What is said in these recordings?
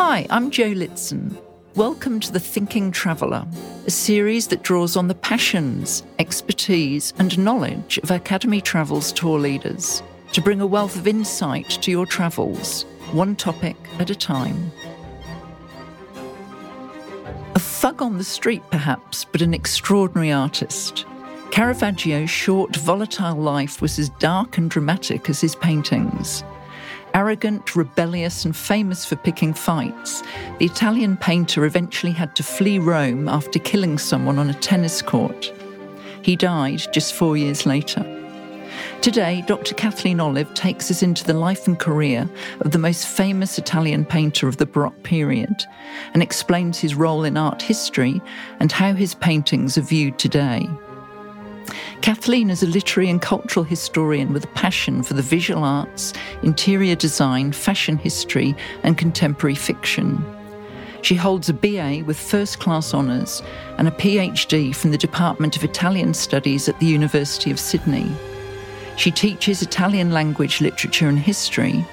Hi, I'm Jo Litson. Welcome to The Thinking Traveller, a series that draws on the passions, expertise, and knowledge of Academy Travel's tour leaders to bring a wealth of insight to your travels, one topic at a time. A thug on the street, perhaps, but an extraordinary artist. Caravaggio's short, volatile life was as dark and dramatic as his paintings. Arrogant, rebellious, and famous for picking fights, the Italian painter eventually had to flee Rome after killing someone on a tennis court. He died just four years later. Today, Dr. Kathleen Olive takes us into the life and career of the most famous Italian painter of the Baroque period and explains his role in art history and how his paintings are viewed today. Kathleen is a literary and cultural historian with a passion for the visual arts, interior design, fashion history, and contemporary fiction. She holds a BA with first class honours and a PhD from the Department of Italian Studies at the University of Sydney. She teaches Italian language, literature, and history.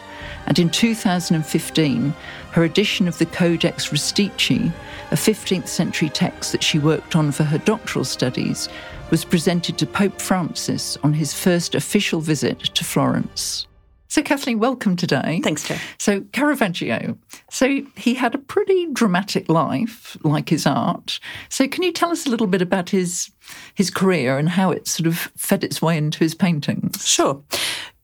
And in 2015, her edition of the Codex Rustici, a 15th century text that she worked on for her doctoral studies, was presented to Pope Francis on his first official visit to Florence. So, Kathleen, welcome today. Thanks, Jo. So, Caravaggio. So, he had a pretty dramatic life, like his art. So, can you tell us a little bit about his his career and how it sort of fed its way into his paintings? Sure.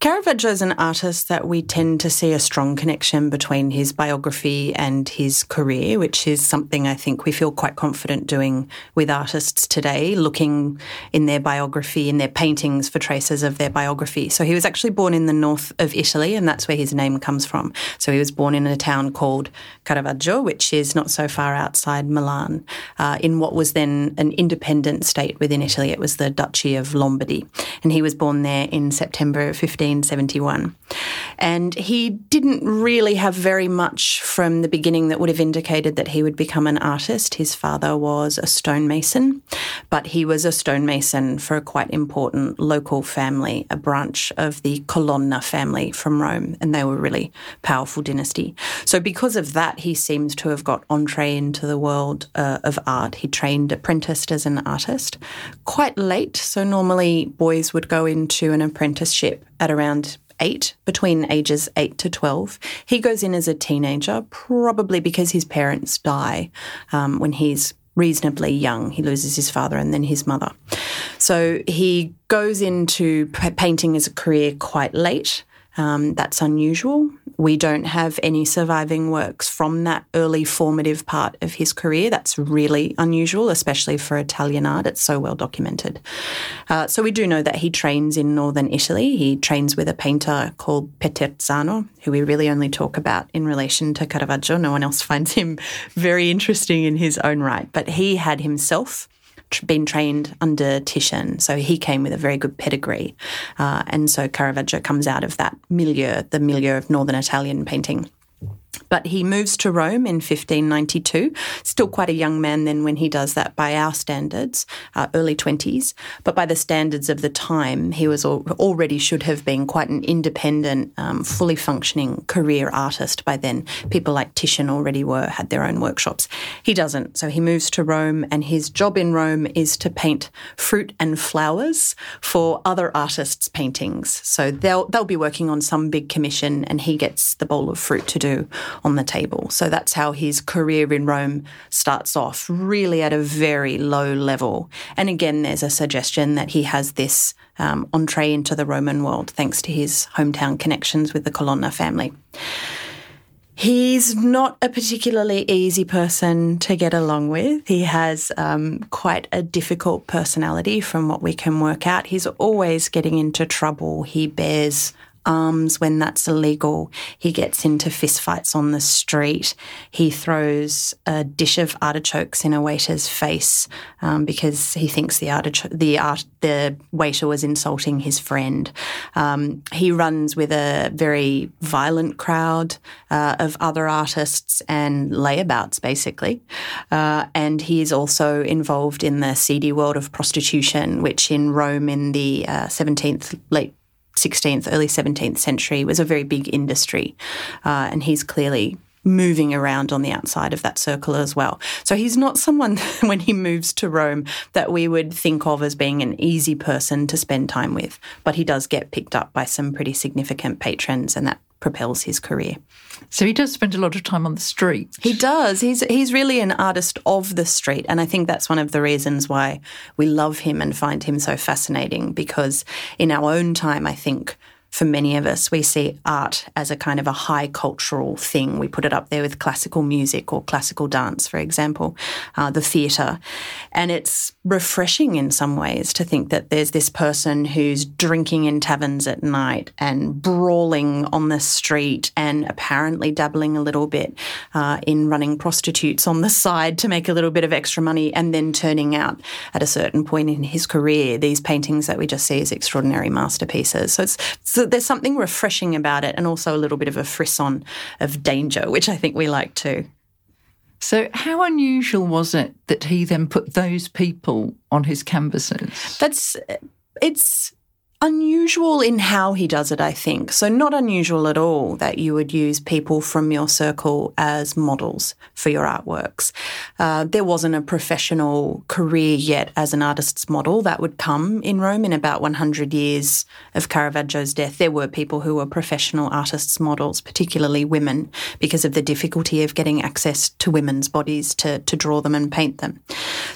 Caravaggio is an artist that we tend to see a strong connection between his biography and his career, which is something I think we feel quite confident doing with artists today, looking in their biography, in their paintings for traces of their biography. So he was actually born in the north of Italy, and that's where his name comes from. So he was born in a town called Caravaggio, which is not so far outside Milan, uh, in what was then an independent state within Italy. It was the Duchy of Lombardy. And he was born there in September 15. 1971. And he didn't really have very much from the beginning that would have indicated that he would become an artist. His father was a stonemason, but he was a stonemason for a quite important local family, a branch of the Colonna family from Rome, and they were a really powerful dynasty. So, because of that, he seems to have got entree into the world uh, of art. He trained apprenticed as an artist quite late. So, normally boys would go into an apprenticeship at around eight, between ages eight to 12. He goes in as a teenager, probably because his parents die um, when he's reasonably young. He loses his father and then his mother. So he goes into painting as a career quite late. Um, that's unusual. We don't have any surviving works from that early formative part of his career. That's really unusual, especially for Italian art. It's so well documented. Uh, so we do know that he trains in northern Italy. He trains with a painter called Peterzano, who we really only talk about in relation to Caravaggio. No one else finds him very interesting in his own right. But he had himself been trained under Titian, so he came with a very good pedigree. Uh, and so Caravaggio comes out of that milieu, the milieu of Northern Italian painting. But he moves to Rome in 1592, still quite a young man then when he does that by our standards, uh, early 20s. But by the standards of the time, he was al- already should have been quite an independent, um, fully functioning career artist by then. People like Titian already were, had their own workshops. He doesn't. So he moves to Rome, and his job in Rome is to paint fruit and flowers for other artists' paintings. So they'll, they'll be working on some big commission, and he gets the bowl of fruit to do on the table. So that's how his career in Rome starts off, really at a very low level. And again, there's a suggestion that he has this um, entree into the Roman world thanks to his hometown connections with the Colonna family. He's not a particularly easy person to get along with. He has um, quite a difficult personality from what we can work out. He's always getting into trouble. He bears arms when that's illegal. He gets into fistfights on the street. He throws a dish of artichokes in a waiter's face um, because he thinks the artichoke, the art, the waiter was insulting his friend. Um, he runs with a very violent crowd uh, of other artists and layabouts, basically. Uh, and he is also involved in the seedy world of prostitution, which in Rome in the uh, 17th, late 16th, early 17th century was a very big industry. Uh, and he's clearly moving around on the outside of that circle as well. So he's not someone when he moves to Rome that we would think of as being an easy person to spend time with, but he does get picked up by some pretty significant patrons and that propels his career. So he does spend a lot of time on the street. He does. He's he's really an artist of the street, and I think that's one of the reasons why we love him and find him so fascinating. Because in our own time, I think for many of us, we see art as a kind of a high cultural thing. We put it up there with classical music or classical dance, for example, uh, the theatre. And it's refreshing in some ways to think that there's this person who's drinking in taverns at night and brawling on the street and apparently dabbling a little bit uh, in running prostitutes on the side to make a little bit of extra money and then turning out at a certain point in his career these paintings that we just see as extraordinary masterpieces. So it's, it's so there's something refreshing about it and also a little bit of a frisson of danger, which I think we like too. So, how unusual was it that he then put those people on his canvases? That's it's unusual in how he does it, I think. So, not unusual at all that you would use people from your circle as models for your artworks. Uh, there wasn't a professional career yet as an artist's model that would come in Rome in about 100 years of Caravaggio's death. There were people who were professional artists' models, particularly women, because of the difficulty of getting access to women's bodies to, to draw them and paint them.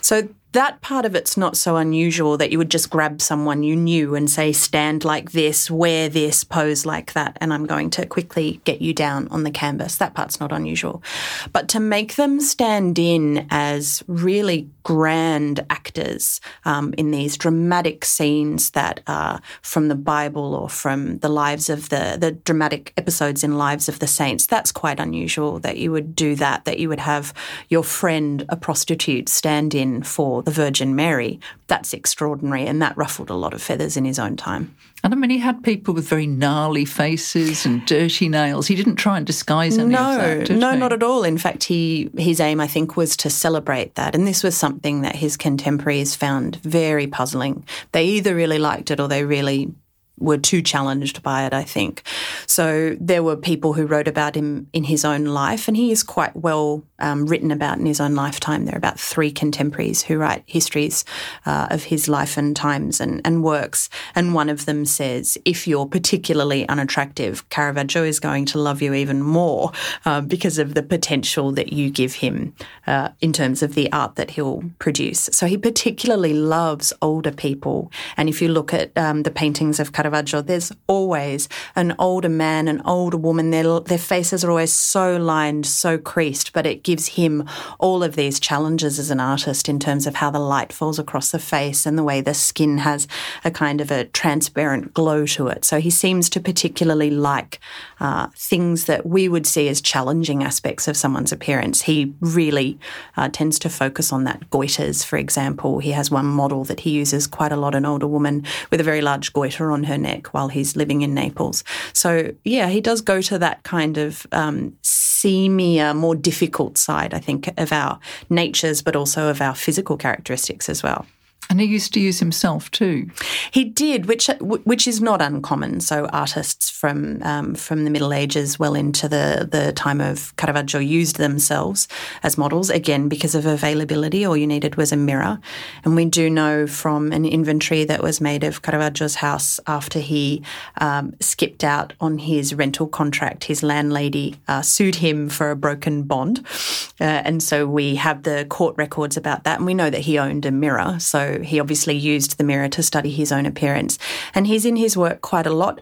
So, that part of it's not so unusual that you would just grab someone you knew and say, stand like this, wear this, pose like that, and I'm going to quickly get you down on the canvas. That part's not unusual. But to make them stand in as really grand actors um, in these dramatic scenes that are from the Bible or from the lives of the, the dramatic episodes in Lives of the Saints, that's quite unusual that you would do that, that you would have your friend, a prostitute, stand in for the Virgin Mary, that's extraordinary. And that ruffled a lot of feathers in his own time. And I mean, he had people with very gnarly faces and dirty nails. He didn't try and disguise any no, of that. no, he? not at all. In fact, he his aim, I think, was to celebrate that. And this was something that his contemporaries found very puzzling. They either really liked it or they really were too challenged by it, I think. So there were people who wrote about him in his own life, and he is quite well um, written about in his own lifetime. There are about three contemporaries who write histories uh, of his life and times and, and works. And one of them says, if you're particularly unattractive, Caravaggio is going to love you even more uh, because of the potential that you give him uh, in terms of the art that he'll produce. So he particularly loves older people. And if you look at um, the paintings of Caravaggio, there's always an older man, an older woman. Their, their faces are always so lined, so creased, but it gives him all of these challenges as an artist in terms of how the light falls across the face and the way the skin has a kind of a transparent glow to it. So he seems to particularly like uh, things that we would see as challenging aspects of someone's appearance. He really uh, tends to focus on that. Goiters, for example, he has one model that he uses quite a lot, an older woman with a very large goiter on her neck while he's living in Naples. So yeah, he does go to that kind of um, seamier, more difficult side, I think, of our natures, but also of our physical characteristics as well. And he used to use himself too. He did, which which is not uncommon. So artists from um, from the Middle Ages well into the the time of Caravaggio used themselves as models again because of availability. All you needed was a mirror, and we do know from an inventory that was made of Caravaggio's house after he um, skipped out on his rental contract. His landlady uh, sued him for a broken bond, uh, and so we have the court records about that, and we know that he owned a mirror. So he obviously used the mirror to study his own appearance. And he's in his work quite a lot,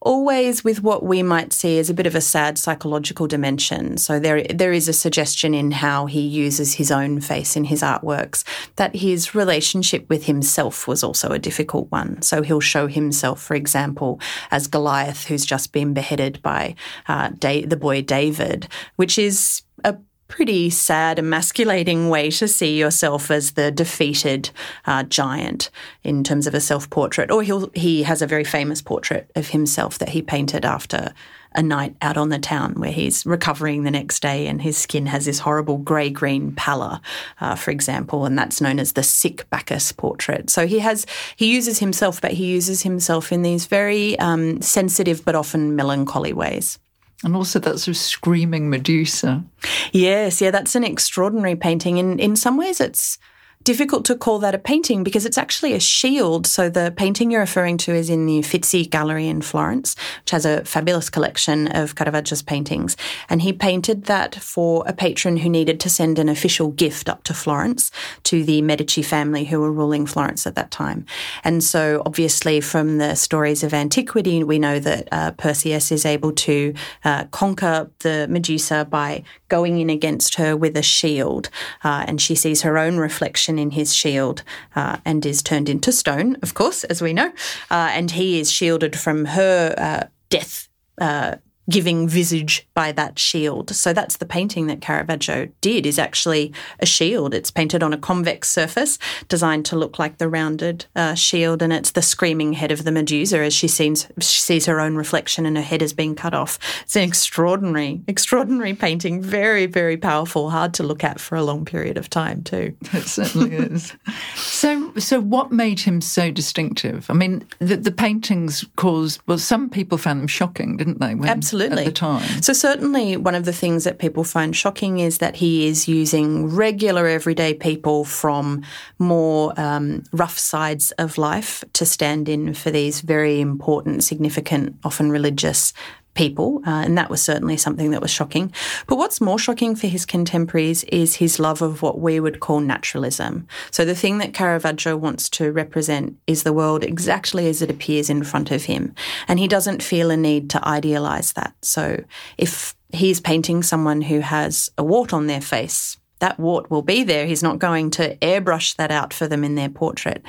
always with what we might see as a bit of a sad psychological dimension. So there, there is a suggestion in how he uses his own face in his artworks that his relationship with himself was also a difficult one. So he'll show himself, for example, as Goliath, who's just been beheaded by uh, da- the boy David, which is a pretty sad, emasculating way to see yourself as the defeated uh, giant in terms of a self portrait. Or he he has a very famous portrait of himself that he painted after a night out on the town where he's recovering the next day and his skin has this horrible grey green pallor, uh, for example, and that's known as the sick Bacchus portrait. So he has he uses himself, but he uses himself in these very um, sensitive but often melancholy ways. And also that sort of screaming Medusa. Yes, yeah, that's an extraordinary painting. In in some ways it's difficult to call that a painting because it's actually a shield. So the painting you're referring to is in the Uffizi Gallery in Florence, which has a fabulous collection of Caravaggio's paintings. And he painted that for a patron who needed to send an official gift up to Florence to the Medici family who were ruling Florence at that time. And so obviously from the stories of antiquity, we know that uh, Perseus is able to uh, conquer the Medusa by going in against her with a shield. Uh, and she sees her own reflection in his shield uh, and is turned into stone, of course, as we know. Uh, and he is shielded from her uh, death uh, giving visage by that shield. So that's the painting that Caravaggio did is actually a shield. It's painted on a convex surface designed to look like the rounded uh, shield and it's the screaming head of the Medusa as she sees she sees her own reflection and her head is being cut off. It's an extraordinary extraordinary painting, very very powerful, hard to look at for a long period of time too. It certainly is. So so what made him so distinctive? I mean, the, the paintings caused well some people found them shocking, didn't they? When, Absolutely Absolutely. At the time. So, certainly, one of the things that people find shocking is that he is using regular, everyday people from more um, rough sides of life to stand in for these very important, significant, often religious people, uh, and that was certainly something that was shocking. But what's more shocking for his contemporaries is his love of what we would call naturalism. So the thing that Caravaggio wants to represent is the world exactly as it appears in front of him, and he doesn't feel a need to idealize that. So if he's painting someone who has a wart on their face, that wart will be there. He's not going to airbrush that out for them in their portrait.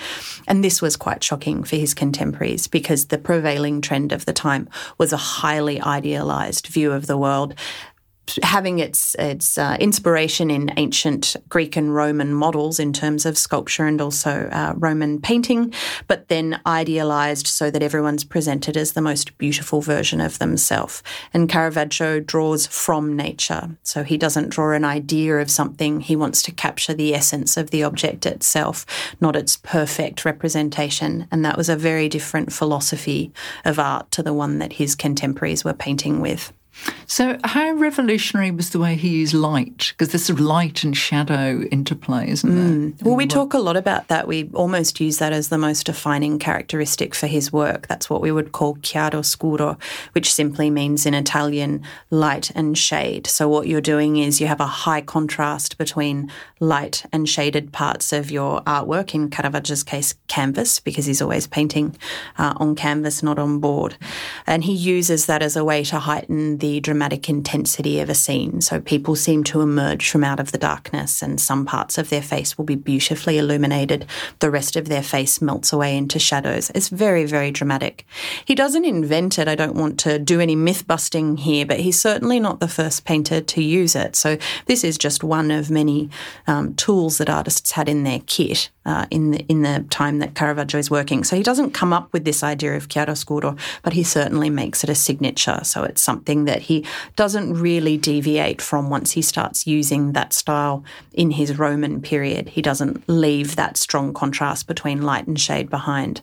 And this was quite shocking for his contemporaries because the prevailing trend of the time was a highly idealized view of the world having its its uh, inspiration in ancient Greek and Roman models in terms of sculpture and also uh, Roman painting, but then idealized so that everyone's presented as the most beautiful version of themselves. And Caravaggio draws from nature, so he doesn't draw an idea of something. He wants to capture the essence of the object itself, not its perfect representation. And that was a very different philosophy of art to the one that his contemporaries were painting with. So, how revolutionary was the way he used light? Because there's sort of light and shadow interplay, isn't there? Mm. Well, we talk a lot about that. We almost use that as the most defining characteristic for his work. That's what we would call chiaroscuro, which simply means in Italian light and shade. So, what you're doing is you have a high contrast between light and shaded parts of your artwork, in Caravaggio's case, canvas, because he's always painting uh, on canvas, not on board. And he uses that as a way to heighten the dramatic intensity of a scene. So people seem to emerge from out of the darkness, and some parts of their face will be beautifully illuminated. The rest of their face melts away into shadows. It's very, very dramatic. He doesn't invent it. I don't want to do any myth busting here, but he's certainly not the first painter to use it. So this is just one of many um, tools that artists had in their kit uh, in the in the time that Caravaggio is working. So he doesn't come up with this idea of chiaroscuro, but he certainly makes it a signature. So it's something that he doesn't really deviate from once he starts using that style in his Roman period. He doesn't leave that strong contrast between light and shade behind.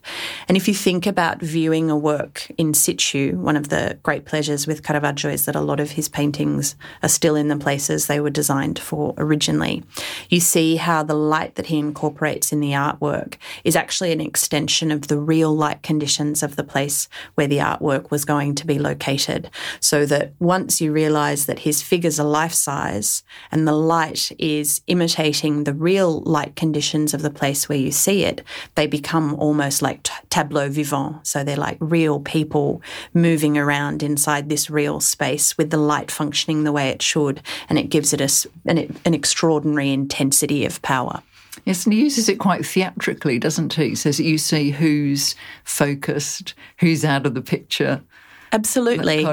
And if you think about viewing a work in situ, one of the great pleasures with Caravaggio is that a lot of his paintings are still in the places they were designed for originally. You see how the light that he incorporates in the artwork is actually an extension of the real light conditions of the place where the artwork was going to be located. So that once you realize that his figures are life size and the light is imitating the real light conditions of the place where you see it, they become almost like t- tableau vivant. So they're like real people moving around inside this real space with the light functioning the way it should. And it gives it a, an, an extraordinary intensity of power. Yes, and he uses it quite theatrically, doesn't he? He says you see who's focused, who's out of the picture. Absolutely.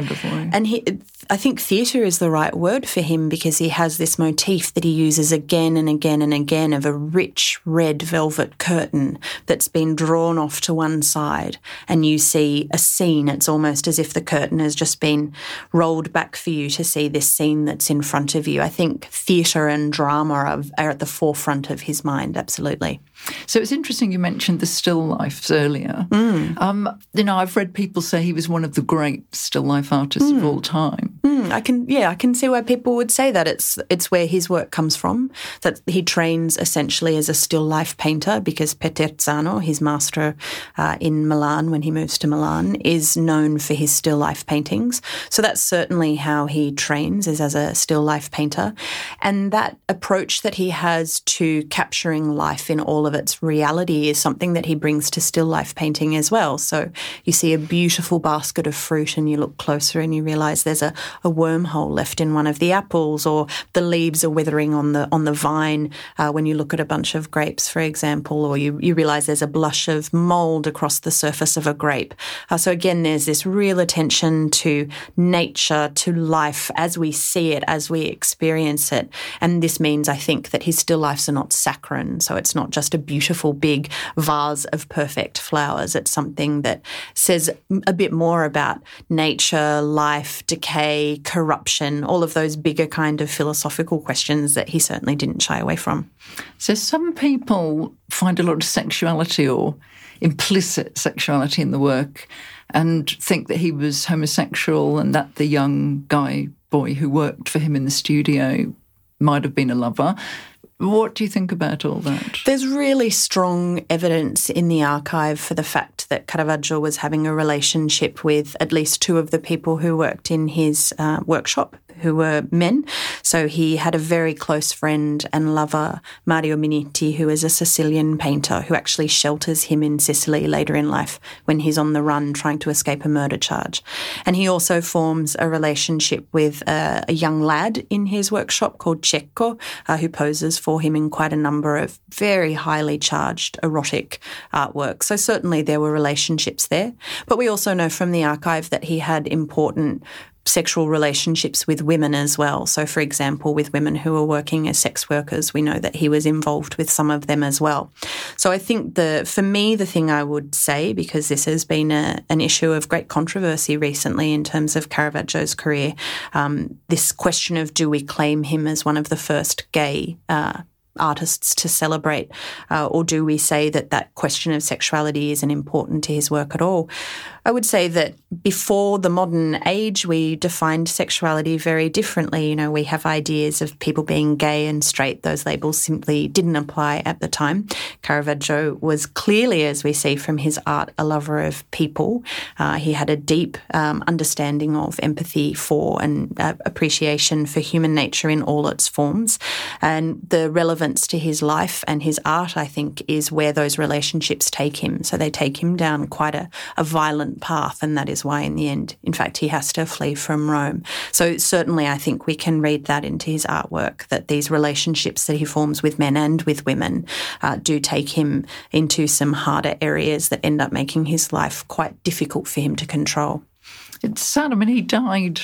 And he, I think theatre is the right word for him because he has this motif that he uses again and again and again of a rich red velvet curtain that's been drawn off to one side. And you see a scene. It's almost as if the curtain has just been rolled back for you to see this scene that's in front of you. I think theatre and drama are, are at the forefront of his mind, absolutely. So it's interesting you mentioned the still lifes earlier. Mm. Um, you know, I've read people say he was one of the great still life artists mm. of all time. Mm, I can, yeah, I can see why people would say that it's it's where his work comes from. That he trains essentially as a still life painter because Peterzano, his master uh, in Milan when he moves to Milan, is known for his still life paintings. So that's certainly how he trains is as a still life painter, and that approach that he has to capturing life in all of its reality is something that he brings to still life painting as well. So you see a beautiful basket of fruit, and you look closer and you realize there's a a wormhole left in one of the apples, or the leaves are withering on the on the vine uh, when you look at a bunch of grapes, for example, or you, you realize there's a blush of mold across the surface of a grape. Uh, so again, there's this real attention to nature, to life as we see it, as we experience it, and this means I think that his still lifes are not saccharine, so it's not just a beautiful big vase of perfect flowers. It's something that says a bit more about nature, life, decay corruption, all of those bigger kind of philosophical questions that he certainly didn't shy away from. So some people find a lot of sexuality or implicit sexuality in the work and think that he was homosexual and that the young guy boy who worked for him in the studio might have been a lover. What do you think about all that? There's really strong evidence in the archive for the fact that Caravaggio was having a relationship with at least two of the people who worked in his uh, workshop who were men. So he had a very close friend and lover, Mario Minniti, who is a Sicilian painter who actually shelters him in Sicily later in life when he's on the run trying to escape a murder charge. And he also forms a relationship with a, a young lad in his workshop called Cecco, uh, who poses for him in quite a number of very highly charged erotic artwork. So certainly there were relationships there. But we also know from the archive that he had important sexual relationships with women as well. So, for example, with women who are working as sex workers, we know that he was involved with some of them as well. So, I think the for me, the thing I would say, because this has been a, an issue of great controversy recently in terms of Caravaggio's career, um, this question of do we claim him as one of the first gay uh, artists to celebrate? Uh, or do we say that that question of sexuality isn't important to his work at all? I would say that before the modern age, we defined sexuality very differently. You know, we have ideas of people being gay and straight. Those labels simply didn't apply at the time. Caravaggio was clearly, as we see from his art, a lover of people. Uh, he had a deep um, understanding of empathy for and uh, appreciation for human nature in all its forms. And the to his life and his art, I think, is where those relationships take him. So they take him down quite a, a violent path, and that is why, in the end, in fact, he has to flee from Rome. So, certainly, I think we can read that into his artwork that these relationships that he forms with men and with women uh, do take him into some harder areas that end up making his life quite difficult for him to control. It's sad. I mean, he died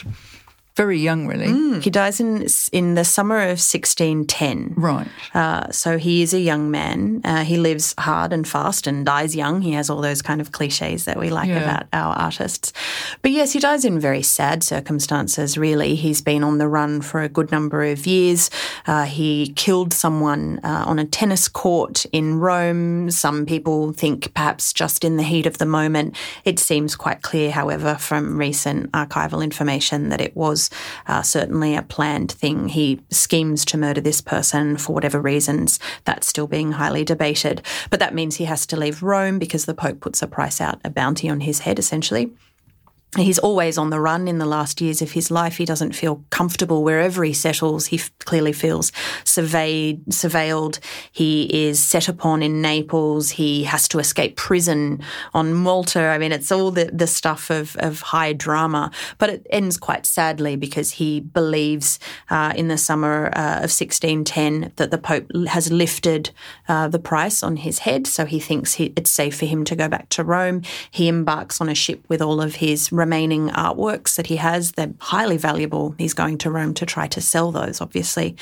very young, really. Mm. He dies in in the summer of 1610. Right. Uh, so he is a young man. Uh, he lives hard and fast and dies young. He has all those kind of cliches that we like yeah. about our artists. But yes, he dies in very sad circumstances, really. He's been on the run for a good number of years. Uh, he killed someone uh, on a tennis court in Rome. Some people think perhaps just in the heat of the moment. It seems quite clear, however, from recent archival information that it was uh, certainly a planned thing. He schemes to murder this person for whatever reasons. That's still being highly debated. But that means he has to leave Rome because the Pope puts a price out, a bounty on his head, essentially. He's always on the run in the last years of his life. He doesn't feel comfortable wherever he settles. He f- clearly feels surveyed, surveilled. He is set upon in Naples. He has to escape prison on Malta. I mean, it's all the, the stuff of, of high drama, but it ends quite sadly because he believes uh, in the summer uh, of 1610 that the Pope has lifted uh, the price on his head. So he thinks he, it's safe for him to go back to Rome. He embarks on a ship with all of his remaining artworks that he has. They're highly valuable. He's going to Rome to try to sell those, obviously.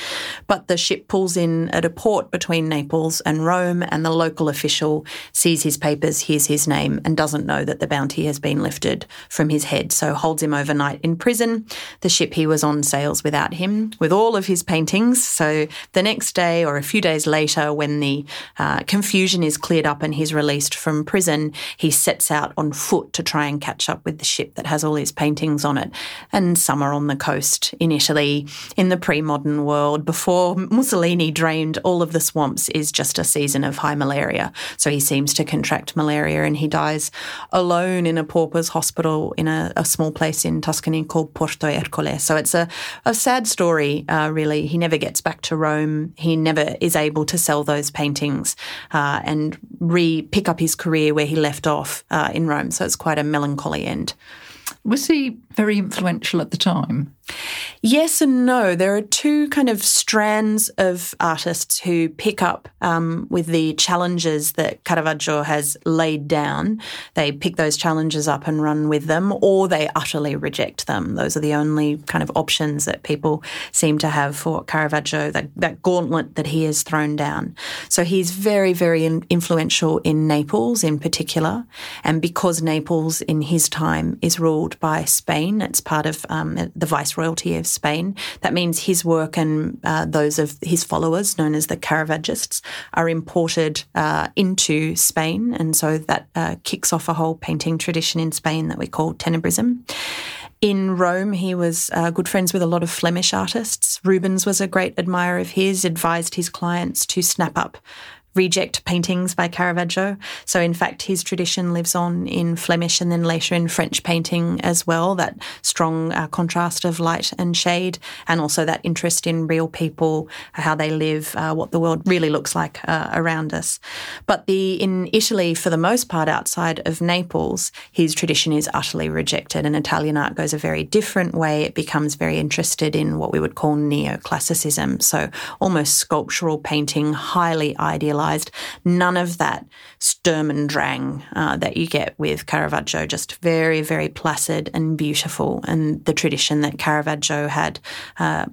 But the ship pulls in at a port between Naples and Rome, and the local official sees his papers, hears his name, and doesn't know that the bounty has been lifted from his head, so holds him overnight in prison. The ship he was on sails without him, with all of his paintings. So the next day or a few days later, when the uh, confusion is cleared up and he's released from prison, he sets out on foot to try and catch up with the ship that has all his paintings on it. And some are on the coast in Italy in the pre modern world. Before Mussolini drained all of the swamps, is just a season of high malaria. So he seems to contract malaria and he dies alone in a pauper's hospital in a, a small place in Tuscany called Porto Ercole. So it's a, a sad story, uh, really. He never gets back to Rome. He never is able to sell those paintings uh, and re pick up his career where he left off uh, in Rome. So it's quite a melancholy end. Was he very influential at the time? Yes and no. There are two kind of strands of artists who pick up um, with the challenges that Caravaggio has laid down. They pick those challenges up and run with them, or they utterly reject them. Those are the only kind of options that people seem to have for Caravaggio, that, that gauntlet that he has thrown down. So he's very, very influential in Naples in particular. And because Naples in his time is ruled by Spain, it's part of um, the viceroyalty of Spain. That means his work and uh, those of his followers, known as the Caravaggists, are imported uh, into Spain. And so that uh, kicks off a whole painting tradition in Spain that we call Tenebrism. In Rome, he was uh, good friends with a lot of Flemish artists. Rubens was a great admirer of his, advised his clients to snap up reject paintings by Caravaggio. So, in fact, his tradition lives on in Flemish and then later in French painting as well. That strong uh, contrast of light and shade, and also that interest in real people, how they live, uh, what the world really looks like uh, around us. But the in Italy, for the most part, outside of Naples, his tradition is utterly rejected, and Italian art goes a very different way. It becomes very interested in what we would call neoclassicism, so almost sculptural painting, highly idealized None of that Sturm and Drang uh, that you get with Caravaggio, just very, very placid and beautiful. And the tradition that Caravaggio had. Uh,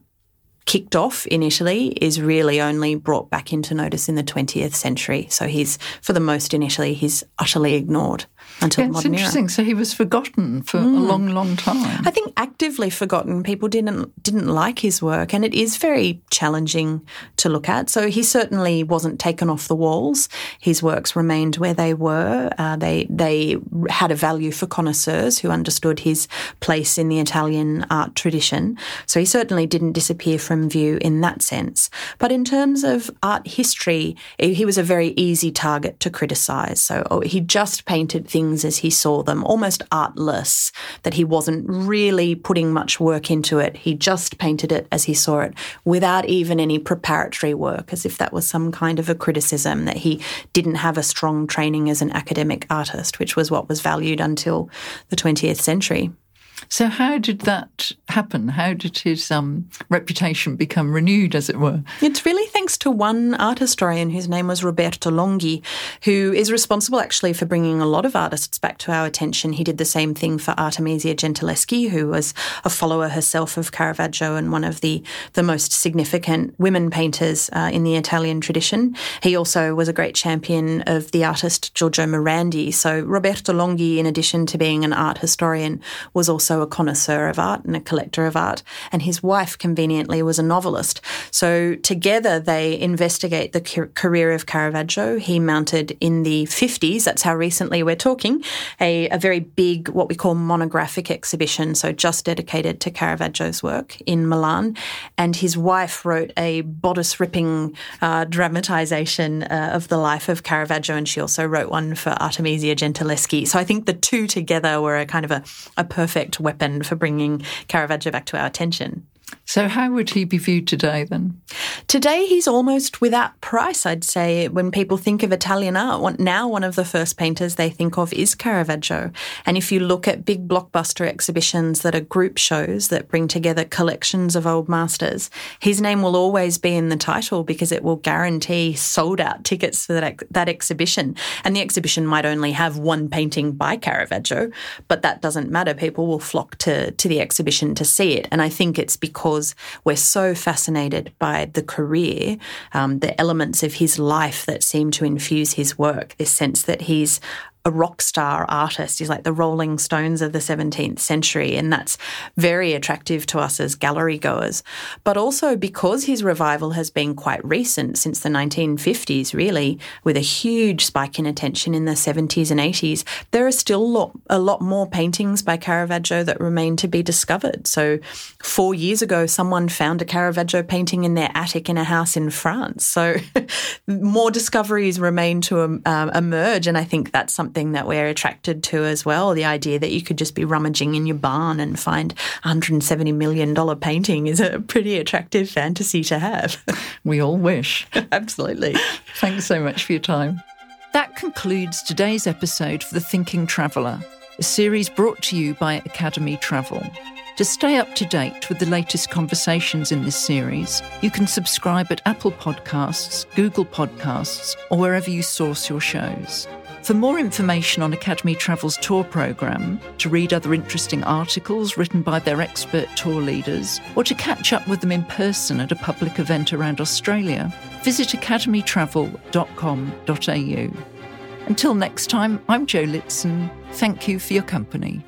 kicked off in Italy is really only brought back into notice in the 20th century. So he's, for the most in Italy, he's utterly ignored until yeah, modern interesting. era. So he was forgotten for mm. a long, long time. I think actively forgotten. People didn't didn't like his work, and it is very challenging to look at. So he certainly wasn't taken off the walls. His works remained where they were. Uh, they they had a value for connoisseurs who understood his place in the Italian art tradition. So he certainly didn't disappear from view in that sense. But in terms of art history, he was a very easy target to criticise. So he just painted things things as he saw them, almost artless, that he wasn't really putting much work into it. He just painted it as he saw it without even any preparatory work, as if that was some kind of a criticism that he didn't have a strong training as an academic artist, which was what was valued until the 20th century. So, how did that happen? How did his um, reputation become renewed, as it were? It's really thanks to one art historian whose name was Roberto Longhi, who is responsible actually for bringing a lot of artists back to our attention. He did the same thing for Artemisia Gentileschi, who was a follower herself of Caravaggio and one of the, the most significant women painters uh, in the Italian tradition. He also was a great champion of the artist Giorgio Morandi. So, Roberto Longhi, in addition to being an art historian, was also also a connoisseur of art and a collector of art, and his wife, conveniently, was a novelist. So together they investigate the career of Caravaggio. He mounted in the 50s, that's how recently we're talking, a, a very big, what we call monographic exhibition, so just dedicated to Caravaggio's work in Milan. And his wife wrote a bodice ripping uh, dramatization uh, of the life of Caravaggio, and she also wrote one for Artemisia Gentileschi. So I think the two together were a kind of a, a perfect weapon for bringing Caravaggio back to our attention. So, how would he be viewed today then? Today, he's almost without price, I'd say. When people think of Italian art, now one of the first painters they think of is Caravaggio. And if you look at big blockbuster exhibitions that are group shows that bring together collections of old masters, his name will always be in the title because it will guarantee sold out tickets for that, that exhibition. And the exhibition might only have one painting by Caravaggio, but that doesn't matter. People will flock to, to the exhibition to see it. And I think it's because because we're so fascinated by the career, um, the elements of his life that seem to infuse his work, this sense that he's a rock star artist. He's like the Rolling Stones of the 17th century, and that's very attractive to us as gallery goers. But also because his revival has been quite recent, since the 1950s, really, with a huge spike in attention in the 70s and 80s, there are still a lot, more paintings by Caravaggio that remain to be discovered. So, four years ago, someone found a Caravaggio painting in their attic in a house in France. So, more discoveries remain to um, um, emerge, and I think that's something that we're attracted to as well. The idea that you could just be rummaging in your barn and find $170 million painting is a pretty attractive fantasy to have. We all wish. Absolutely. Thanks so much for your time. That concludes today's episode for The Thinking Traveller, a series brought to you by Academy Travel. To stay up to date with the latest conversations in this series, you can subscribe at Apple Podcasts, Google Podcasts, or wherever you source your shows. For more information on Academy Travel's tour programme, to read other interesting articles written by their expert tour leaders, or to catch up with them in person at a public event around Australia, visit academytravel.com.au. Until next time, I'm Jo Litson. Thank you for your company.